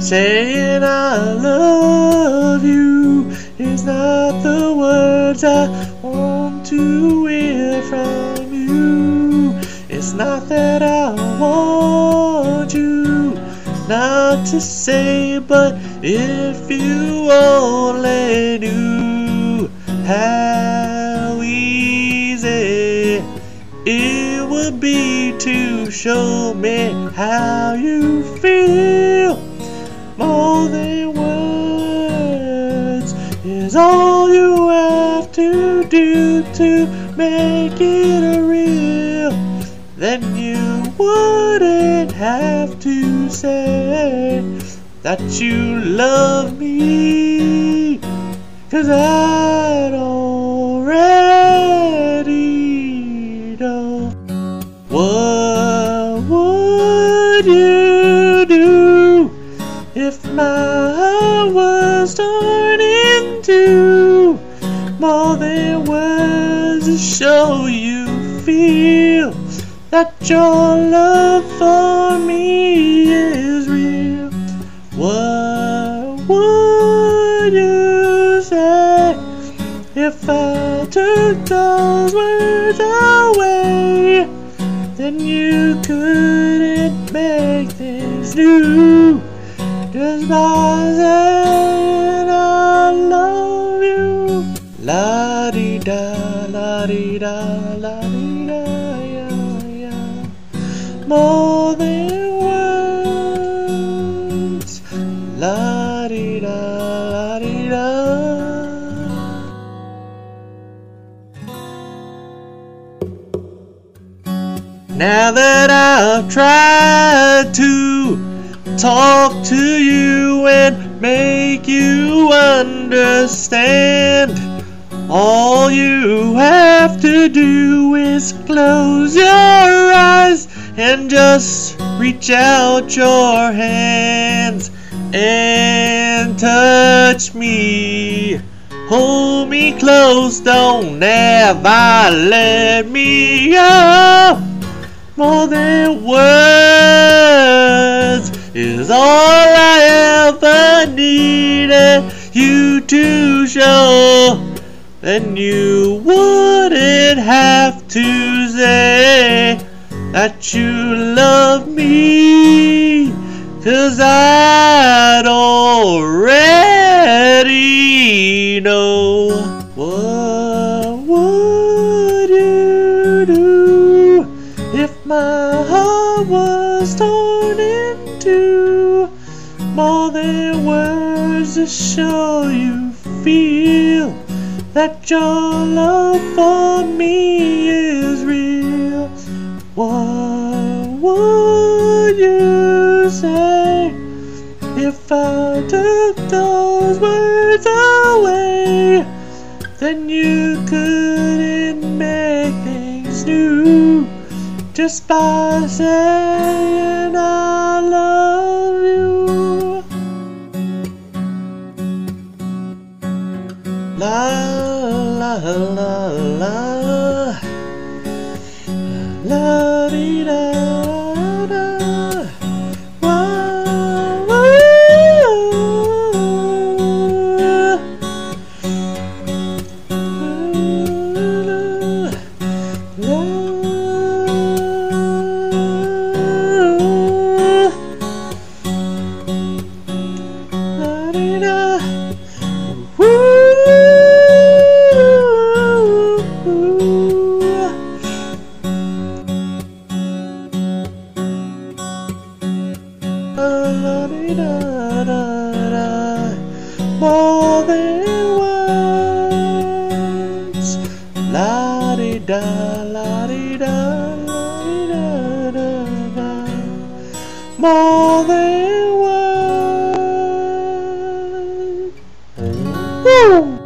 Saying I love you is not the words I want to hear from you. It's not that I want you not to say, but if you only knew how easy it would be to show me how you feel words is all you have to do to make it real. Then you wouldn't have to say that you love me, cause I'd already know. What would you heart was torn into more than words to show you feel that your love for me is real? What would you say if I took those words away? Then you couldn't make things new saying I love you. La di da, la di da, la di da, yeah, yeah. More than words. La di da, la di da. Now that I've tried to talk to you and make you understand, all you have to do is close your eyes and just reach out your hands and touch me. Hold me close, don't ever let me go. More than words is all I ever needed you to show. Then you wouldn't have to say that you love me. Cause I'd already know. More than words to show you feel that your love for me is real? What would you say if I took those words away? Then you couldn't make things new just by saying I love la la la. La dee da More than words. La di da, la di da, la di da da da. More than words. Woo!